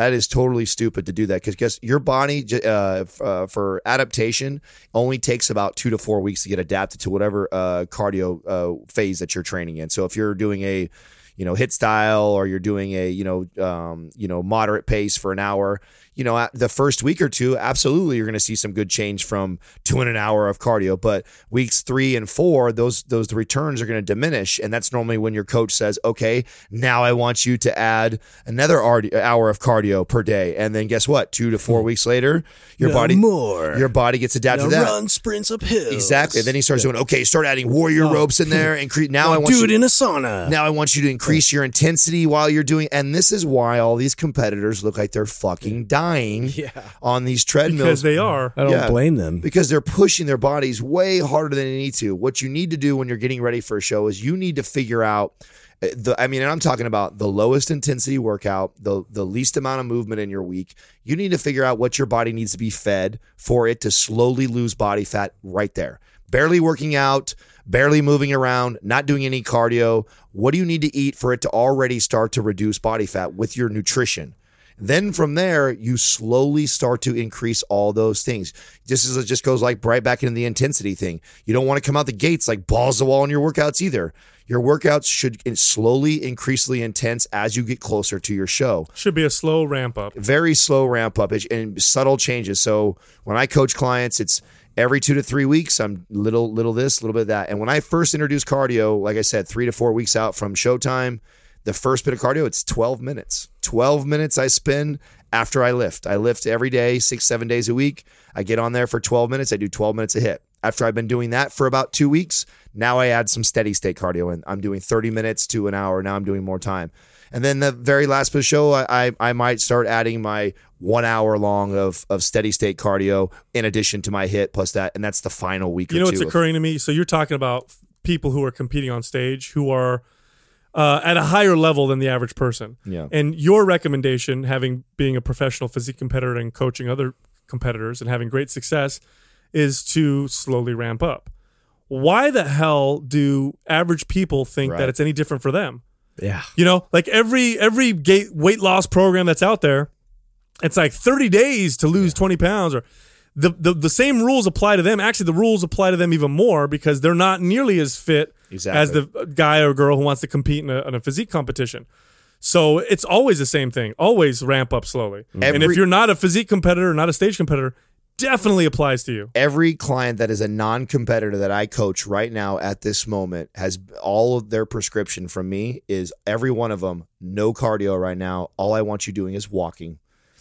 That is totally stupid to do that because guess your body uh, uh, for adaptation only takes about two to four weeks to get adapted to whatever uh, cardio uh, phase that you're training in. So if you're doing a you know HIIT style or you're doing a you know um, you know moderate pace for an hour you know the first week or two absolutely you're going to see some good change from two and an hour of cardio but weeks three and four those those returns are going to diminish and that's normally when your coach says okay now i want you to add another hour of cardio per day. And then guess what? Two to four hmm. weeks later your No body more. your body gets adapted Now to that. run sprints uphill. Exactly. And then he starts doing okay start adding warrior ropes in there [LAUGHS] and cre- now i want do you it in a sauna. now I want you to increase your intensity while you're doing, and this is why all these competitors look like they're fucking dying Yeah. on these treadmills because they are. I don't Yeah. blame them. because they're pushing their bodies way harder than they need to. What you need to do when you're getting ready for a show is you need to figure out uh, the I mean, and I'm talking about the lowest intensity workout, the the least amount of movement in your week. You need to figure out what your body needs to be fed for it to slowly lose body fat right there. Barely working out, barely moving around, not doing any cardio. What do you need to eat for it to already start to reduce body fat with your nutrition? Then from there, you slowly start to increase all those things. Just as it just goes like right back into the intensity thing. You don't want to come out the gates like balls to the wall in your workouts either. Your workouts should slowly, increasingly intense as you get closer to your show Should be a slow ramp up. very slow ramp up and subtle changes. So when I coach clients, it's every two to three weeks. I'm little, little this, little bit that. And when I first introduced cardio, like I said, three to four weeks out from showtime, the first bit of cardio, it's 12 minutes. 12 minutes I spend after I lift. I lift every day, six, seven days a week. I get on there for 12 minutes. I do 12 minutes a HIIT. After I've been doing that for about two weeks, now I add some steady state cardio and I'm doing 30 minutes to an hour. Now I'm doing more time. And then the very last bit of the show, I, I, I might start adding my one hour long of, of steady state cardio in addition to my HIIT plus that. And that's the final week You or know what's of- occurring to me? So you're talking about people who are competing on stage who are uh, at a higher level than the average person. Yeah. And your recommendation, having being a professional physique competitor and coaching other competitors and having great success, is to slowly ramp up. Why the hell do average people think Right. that it's any different for them? Yeah. You know, like every every gate weight loss program that's out there, it's like 30 days to lose 20 pounds or the, the the same rules apply to them. Actually, the rules apply to them even more because they're not nearly as fit Exactly. as the guy or girl who wants to compete in a, in a physique competition. So it's always the same thing. Always ramp up slowly. and if you're not a physique competitor, not a stage competitor, definitely applies to you. every client that is a non-competitor that I coach right now at this moment has all of their prescription from me is every one of them no cardio right now. All I want you doing is walking.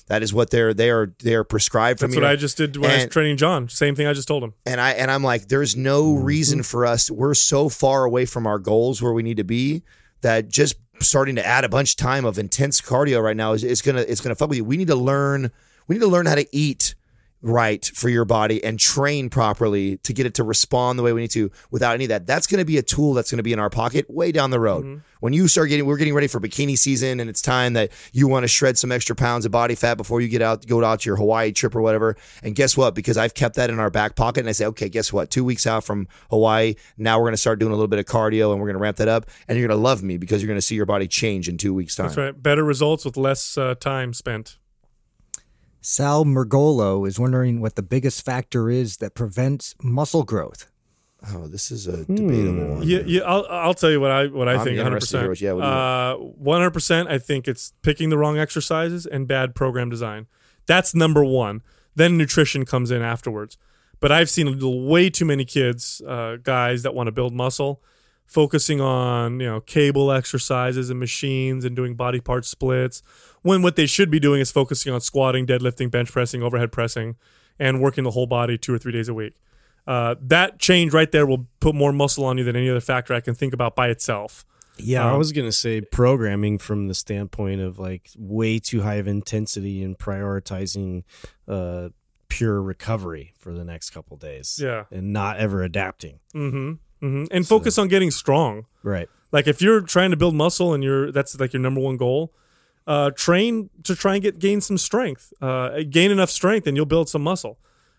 That is what they're they are they are prescribed for me. That's what I just did when I was training John. Same thing I just told him. and I and I'm like, there's no mm-hmm. reason for us. We're so far away from our goals where we need to be that just starting to add a bunch of time of intense cardio right now is, is gonna it's gonna fuck with you. We need to learn we need to learn how to eat right for your body and train properly to get it to respond the way we need to without any of that. That's going to be a tool that's going to be in our pocket way down the road. When you start getting, we're getting ready for bikini season and it's time that you want to shred some extra pounds of body fat before you get out, go out to your Hawaii trip or whatever. And guess what? Because I've kept that in our back pocket and I say, okay, guess what? Two weeks out from Hawaii, now we're going to start doing a little bit of cardio and we're going to ramp that up and you're going to love me because you're going to see your body change in two weeks time. That's right. Better results with less uh, time spent. Sal Mergolo is wondering what the biggest factor is that prevents muscle growth. Oh, this is a debatable one. Yeah, yeah. I'll, I'll tell you what I what I I'm think. One hundred percent. yeah, what do you- One hundred percent. I think it's picking the wrong exercises and bad program design. That's number one. Then nutrition comes in afterwards. But I've seen a little- way too many kids, uh, guys that want to build muscle, focusing on you know cable exercises and machines and doing body part splits. When what they should be doing is focusing on squatting, deadlifting, bench pressing, overhead pressing, and working the whole body two or three days a week. Uh, that change right there will put more muscle on you than any other factor I can think about by itself. Yeah, I Um, was gonna say programming from the standpoint of like way too high of intensity and prioritizing uh, pure recovery for the next couple days. Yeah. and not ever adapting. hmm hmm And focus on getting strong. Right. Like if you're trying to build muscle and you're that's like your number one goal, uh, train to try and get gain some strength. Uh, gain enough strength and you'll build some muscle.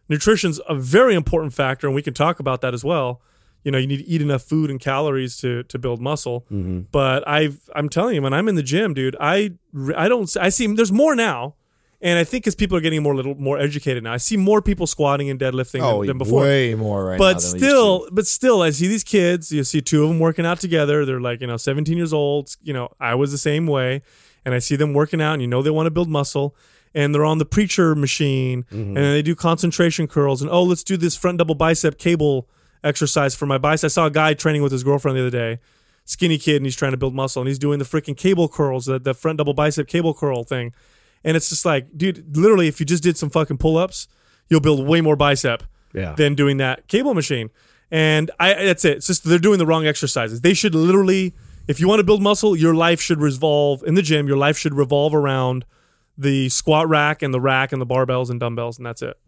Nutrition's a very important factor, and we can talk about that as well. You know, you need to eat enough food and calories to to build muscle. But I've I'm telling you, when I'm in the gym, dude, I I don't I see there's more now. And I think because people are getting more little more educated now, I see more people squatting and deadlifting Oh, than, than before. way more right now. but used still, to. but still, I see these kids. You see two of them working out together. They're like you know 17 years old. You know, I was the same way, and I see them working out, and you know they want to build muscle. And they're on the preacher machine, mm-hmm. and then they do concentration curls. And oh, let's do this front double bicep cable exercise for my bicep. I saw a guy training with his girlfriend the other day, skinny kid, and he's trying to build muscle, and he's doing the freaking cable curls, the, the front double bicep cable curl thing. And it's just like, dude, literally, if you just did some fucking pull ups, you'll build way more bicep Yeah. than doing that cable machine. And I that's it. It's just they're doing the wrong exercises. They should literally, if you want to build muscle, your life should revolve in the gym. Your life should revolve around the squat rack and the rack and the barbells and dumbbells, and that's it.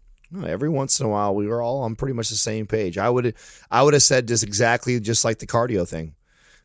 Every once in a while we were all on pretty much the same page. I would I would have said just exactly just like the cardio thing.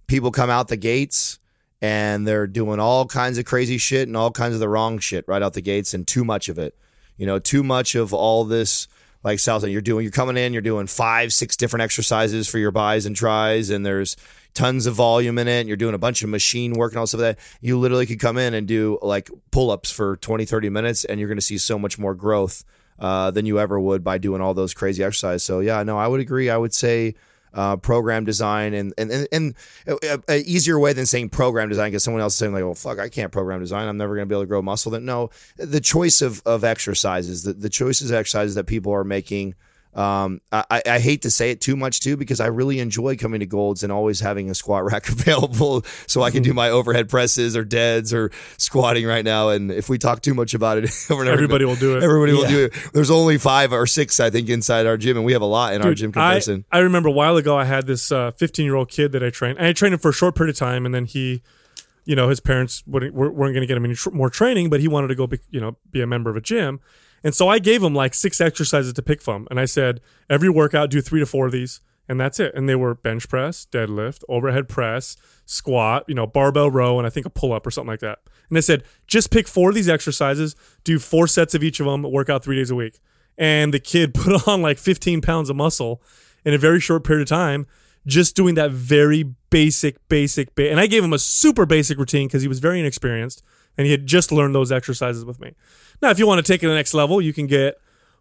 People come out the gates and they're doing all kinds of crazy shit and all kinds of the wrong shit right out the gates and too much of it. You know, too much of all this like Sal you're doing you're coming in, you're doing five, six different exercises for your buys and tries, and there's tons of volume in it, and you're doing a bunch of machine work and all stuff like that. You literally could come in and do like pull-ups for 20, 30 minutes, and you're gonna see so much more growth uh, than you ever would by doing all those crazy exercises. So yeah, no, I would agree. I would say uh, program design and and and, and a, a easier way than saying program design because someone else is saying like, well, fuck, I can't program design. I'm never going to be able to grow muscle. Then no, the choice of of exercises, the the choices of exercises that people are making. Um, I, I hate to say it too much too because I really enjoy coming to Gold's and always having a squat rack [LAUGHS] available so I can do my overhead presses or deads or squatting right now. And if we talk too much about it, over and over, Everybody will do it. Everybody will do it. There's only five or six, I think, inside our gym, and we have a lot in our gym I, comparison. I remember a while ago I had this 15 year old kid that I trained. And I trained him for a short period of time, and then he, you know, his parents wouldn't, weren't going to get him any tr- more training, but he wanted to go, be, you know, be a member of a gym. And so I gave him like six exercises to pick from, and I said every workout do three to four of these, and that's it. And they were bench press, deadlift, overhead press, squat, you know, barbell row, and I think a pull up or something like that. And I said just pick four of these exercises, do four sets of each of them, work out three days a week and the kid [LAUGHS] put on like 15 pounds of muscle in a very short period of time just doing that very basic basic ba- and i gave him a super basic routine because he was very inexperienced and he had just learned those exercises with me. Now if you want to take it to the next level you can get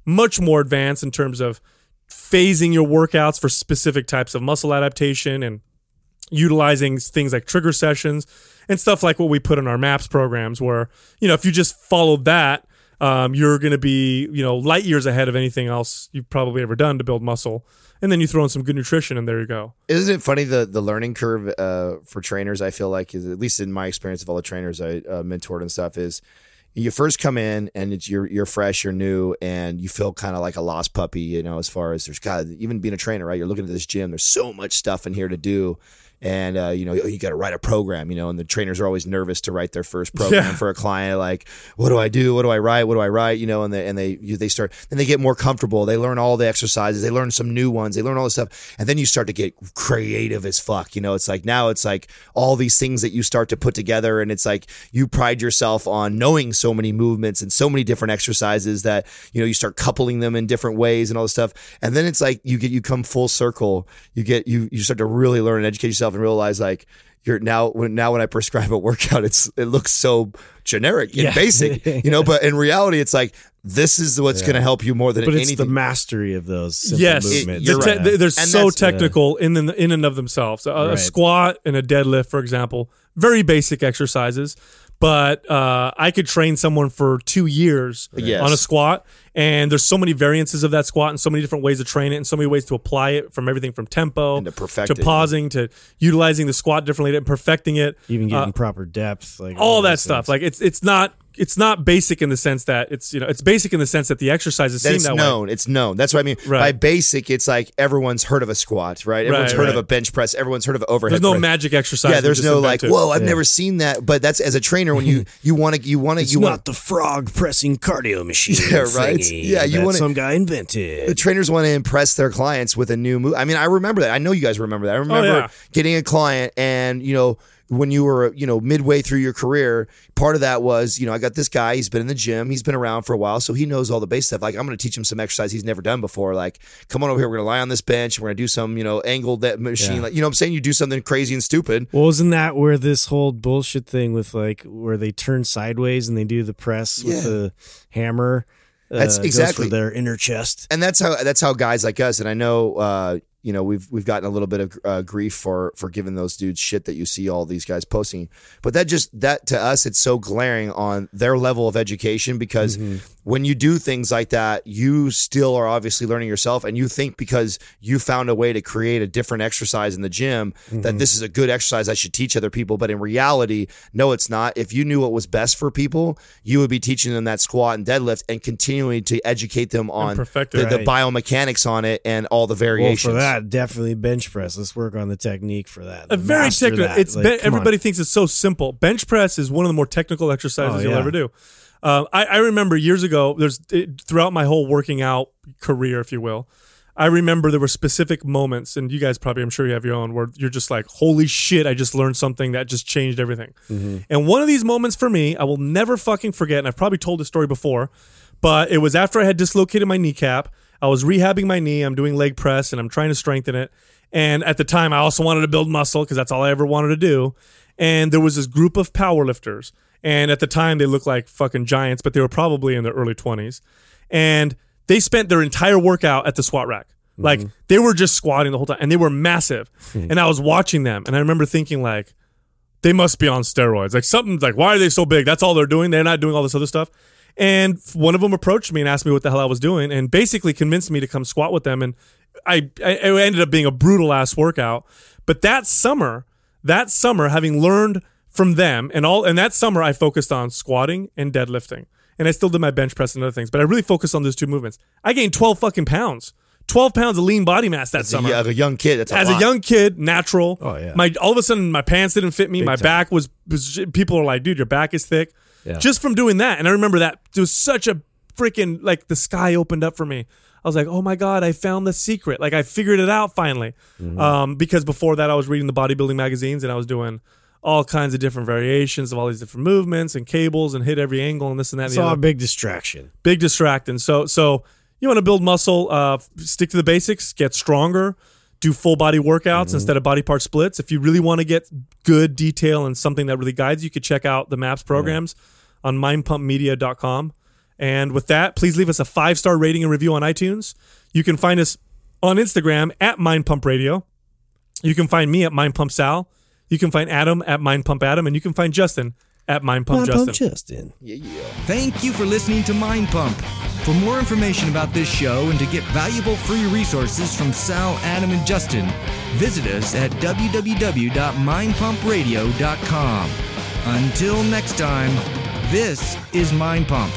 much more advanced in terms of phasing your workouts for specific types of muscle adaptation and utilizing things like trigger sessions and stuff like what we put in our maps programs where you know if you just followed that um, you're going to be you know light years ahead of anything else you've probably ever done to build muscle and then you throw in some good nutrition and there you go Isn't it funny the the learning curve uh, for trainers? I feel like, is at least in my experience of all the trainers I uh, mentored and stuff, is you first come in and you're you're fresh, you're new, and you feel kind of like a lost puppy. You know, as far as there's God, even being a trainer, right? You're looking at this gym. There's so much stuff in here to do. And uh, you know you got to write a program, you know, and the trainers are always nervous to write their first program Yeah. for a client. Like, what do I do? What do I write? What do I write? You know, and they and they you, they start then they get more comfortable. They learn all the exercises. They learn some new ones. They learn all this stuff, and then you start to get creative as fuck. You know, it's like now it's like all these things that you start to put together, and it's like you pride yourself on knowing so many movements and so many different exercises that you know you start coupling them in different ways and all this stuff, and then it's like you get you come full circle. You get you you start to really learn and educate yourself and realize like you're now when now when I prescribe a workout, it's it looks so generic and Yeah. basic, you know. But in reality, it's like this is what's going to help you more than But it's the mastery of those simple yes movements. the you're te- right. they're And so that's- technical in the, in and of themselves a, a squat and a deadlift for example very basic exercises but uh, I could train someone for two years Yes. on a squat, and there's so many variances of that squat and so many different ways to train it and so many ways to apply it from everything from tempo And to perfect to it. pausing to utilizing the squat differently and perfecting it. Even getting Uh, proper depth, like all that stuff. things. Like it's it's not it's not basic in the sense that it's you know it's basic in the sense that the exercises that seem it's that way. known. It's known. That's what I mean. Right. By basic, it's like everyone's heard of a squat, right? Everyone's Right, heard of a bench press. Everyone's heard of overhead. There's no press. magic exercise. Yeah, there's just no like, whoa, I've never seen that. But that's as a trainer when you [LAUGHS] you want to you want to you not want the frog pressing cardio machine. [LAUGHS] Yeah, right? thingy Yeah, you wanna- some guy invented. the trainers want to impress their clients with a new move. I mean, I remember that. I know you guys remember that. I oh, remember Oh, yeah. getting a client and you know when you were, you know, midway through your career, part of that was, you know, I got this guy, he's been in the gym, he's been around for a while, so he knows all the base stuff. Like, I'm going to teach him some exercise he's never done before. Like, come on over here, we're going to lie on this bench, and we're going to do some, you know, angled that machine. Yeah. Like, you know what I'm saying? You do something crazy and stupid. Well, wasn't that where this whole bullshit thing with like where they turn sideways and they do the press Yeah. with the hammer? uh, That's exactly- for their inner chest. and that's how that's how guys like us and I know uh, you know we've we've gotten a little bit of uh, grief for for giving those dudes shit that you see all these guys posting, but that just that to us it's so glaring on their level of education because when you do things like that, you still are obviously learning yourself, and you think because you found a way to create a different exercise in the gym that this is a good exercise. I should teach other people, but in reality, no, it's not. If you knew what was best for people, you would be teaching them that squat and deadlift and continuing to educate them on the, the biomechanics on it and all the Well, variations. for that, definitely bench press. Let's work on the technique for that. a very technical. that. It's Like, be- come on. everybody thinks it's so simple. Bench press is one of the more technical exercises Oh, you'll yeah. ever do. Uh, I, I remember years ago. There's it, throughout my whole working out career, if you will. I remember there were specific moments, and you guys probably, I'm sure you have your own, where you're just like, "Holy shit! I just learned something that just changed everything." And one of these moments for me, I will never fucking forget. And I've probably told this story before, but it was after I had dislocated my kneecap. I was rehabbing my knee. I'm doing leg press and I'm trying to strengthen it. And at the time, I also wanted to build muscle because that's all I ever wanted to do. And there was this group of powerlifters. And at the time, they looked like fucking giants, but they were probably in their early 20s. And they spent their entire workout at the squat rack. Like mm-hmm. they were just squatting the whole time and they were massive. Hmm. and I was watching them and I remember thinking, like, they must be on steroids. Like something like, why are they so big? That's all they're doing. They're not doing all this other stuff. And one of them approached me and asked me what the hell I was doing, and basically convinced me to come squat with them. And I, I it ended up being a brutal ass workout. But that summer, that summer, having learned from them, and all, and that summer I focused on squatting and deadlifting, and I still did my bench press and other things, but I really focused on those two movements. I gained twelve fucking pounds, twelve pounds of lean body mass that As a, summer y- a young kid, that's a as lot. a young kid, natural. Oh, yeah. My all of a sudden my pants didn't fit me. my time. back was, was people are like, dude, your back is thick. Yeah. Just from doing that, and I remember that it was such a freaking like the sky opened up for me. I was like, oh my god, I found the secret. Like I figured it out finally. Mm-hmm. Um, because before that, I was reading the bodybuilding magazines and I was doing all kinds of different variations of all these different movements and cables and hit every angle and this and that. And It's all a big distraction. big distracting. So so you want to build muscle, uh, stick to the basics, get stronger, do full body workouts instead of body part splits. If you really want to get good detail and something that really guides you, could check out the MAPS programs on mindpumpmedia.com. And with that, please leave us a five star rating and review on iTunes. You can find us on Instagram at mindpumpradio. You can find me at mindpumpsal. You can find Adam at mindpumpadam, and you can find Justin at mindpumpjustin. Justin. yeah. Thank you for listening to Mind Pump. For more information about this show and to get valuable free resources from Sal, Adam, and Justin, visit us at www.mindpumpradio.com. Until next time, this is Mind Pump.